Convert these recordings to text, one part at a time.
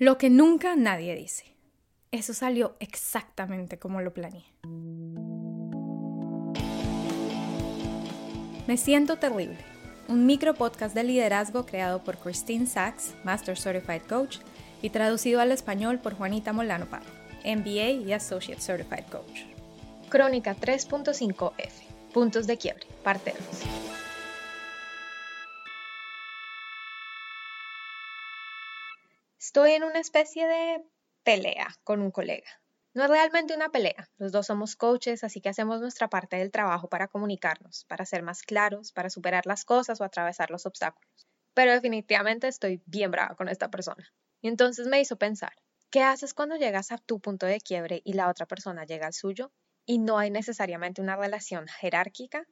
Lo que nunca nadie dice. Eso salió exactamente como lo planeé. Me siento terrible. Un micro podcast de liderazgo creado por Christine Sachs, Master Certified Coach, y traducido al español por Juanita Molano Paro, MBA y Associate Certified Coach. Crónica 3.5F. Puntos de quiebre. Parte 2. Estoy en una especie de pelea con un colega. No es realmente una pelea, los dos somos coaches, así que hacemos nuestra parte del trabajo para comunicarnos, para ser más claros, para superar las cosas o atravesar los obstáculos. Pero definitivamente estoy bien brava con esta persona. Y entonces me hizo pensar, ¿qué haces cuando llegas a tu punto de quiebre y la otra persona llega al suyo? Y no hay necesariamente una relación jerárquica.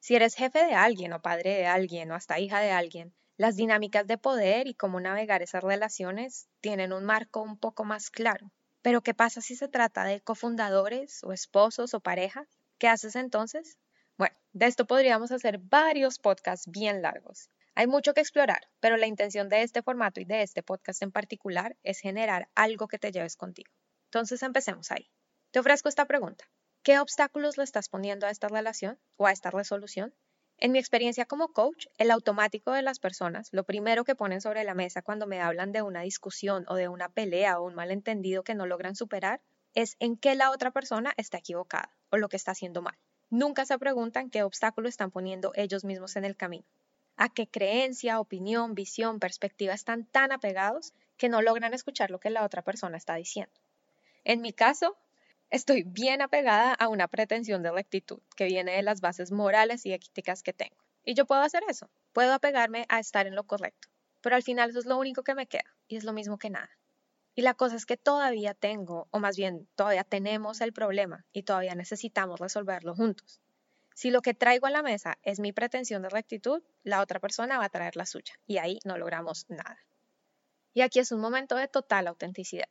Si eres jefe de alguien o padre de alguien o hasta hija de alguien, las dinámicas de poder y cómo navegar esas relaciones tienen un marco un poco más claro. Pero ¿qué pasa si se trata de cofundadores o esposos o parejas? ¿Qué haces entonces? Bueno, de esto podríamos hacer varios podcasts bien largos. Hay mucho que explorar, pero la intención de este formato y de este podcast en particular es generar algo que te lleves contigo. Entonces empecemos ahí. Te ofrezco esta pregunta. ¿Qué obstáculos le estás poniendo a esta relación o a esta resolución? En mi experiencia como coach, el automático de las personas, lo primero que ponen sobre la mesa cuando me hablan de una discusión o de una pelea o un malentendido que no logran superar, es en qué la otra persona está equivocada o lo que está haciendo mal. Nunca se preguntan qué obstáculo están poniendo ellos mismos en el camino. A qué creencia, opinión, visión, perspectiva están tan apegados que no logran escuchar lo que la otra persona está diciendo. En mi caso, Estoy bien apegada a una pretensión de rectitud que viene de las bases morales y éticas que tengo. Y yo puedo hacer eso, puedo apegarme a estar en lo correcto, pero al final eso es lo único que me queda y es lo mismo que nada. Y la cosa es que todavía tengo, o más bien todavía tenemos el problema y todavía necesitamos resolverlo juntos. Si lo que traigo a la mesa es mi pretensión de rectitud, la otra persona va a traer la suya y ahí no logramos nada. Y aquí es un momento de total autenticidad.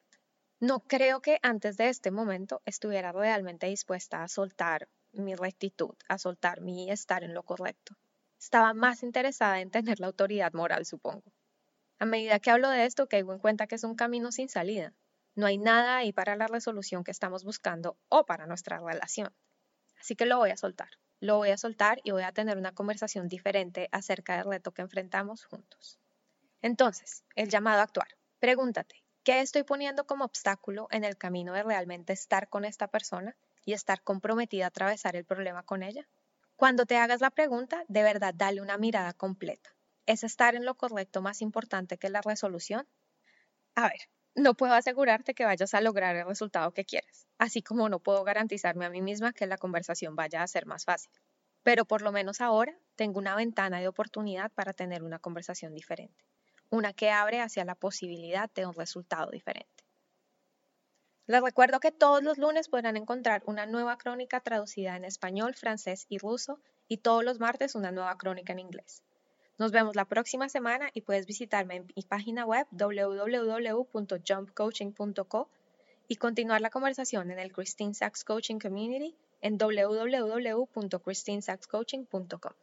No creo que antes de este momento estuviera realmente dispuesta a soltar mi rectitud, a soltar mi estar en lo correcto. Estaba más interesada en tener la autoridad moral, supongo. A medida que hablo de esto, caigo en cuenta que es un camino sin salida. No hay nada ahí para la resolución que estamos buscando o para nuestra relación. Así que lo voy a soltar. Lo voy a soltar y voy a tener una conversación diferente acerca del reto que enfrentamos juntos. Entonces, el llamado a actuar. Pregúntate, ¿Qué estoy poniendo como obstáculo en el camino de realmente estar con esta persona y estar comprometida a atravesar el problema con ella? Cuando te hagas la pregunta, de verdad dale una mirada completa. ¿Es estar en lo correcto más importante que la resolución? A ver, no puedo asegurarte que vayas a lograr el resultado que quieres, así como no puedo garantizarme a mí misma que la conversación vaya a ser más fácil. Pero por lo menos ahora tengo una ventana de oportunidad para tener una conversación diferente una que abre hacia la posibilidad de un resultado diferente. Les recuerdo que todos los lunes podrán encontrar una nueva crónica traducida en español, francés y ruso y todos los martes una nueva crónica en inglés. Nos vemos la próxima semana y puedes visitarme en mi página web www.jumpcoaching.co y continuar la conversación en el Christine Sachs Coaching Community en www.christinesachscoaching.com.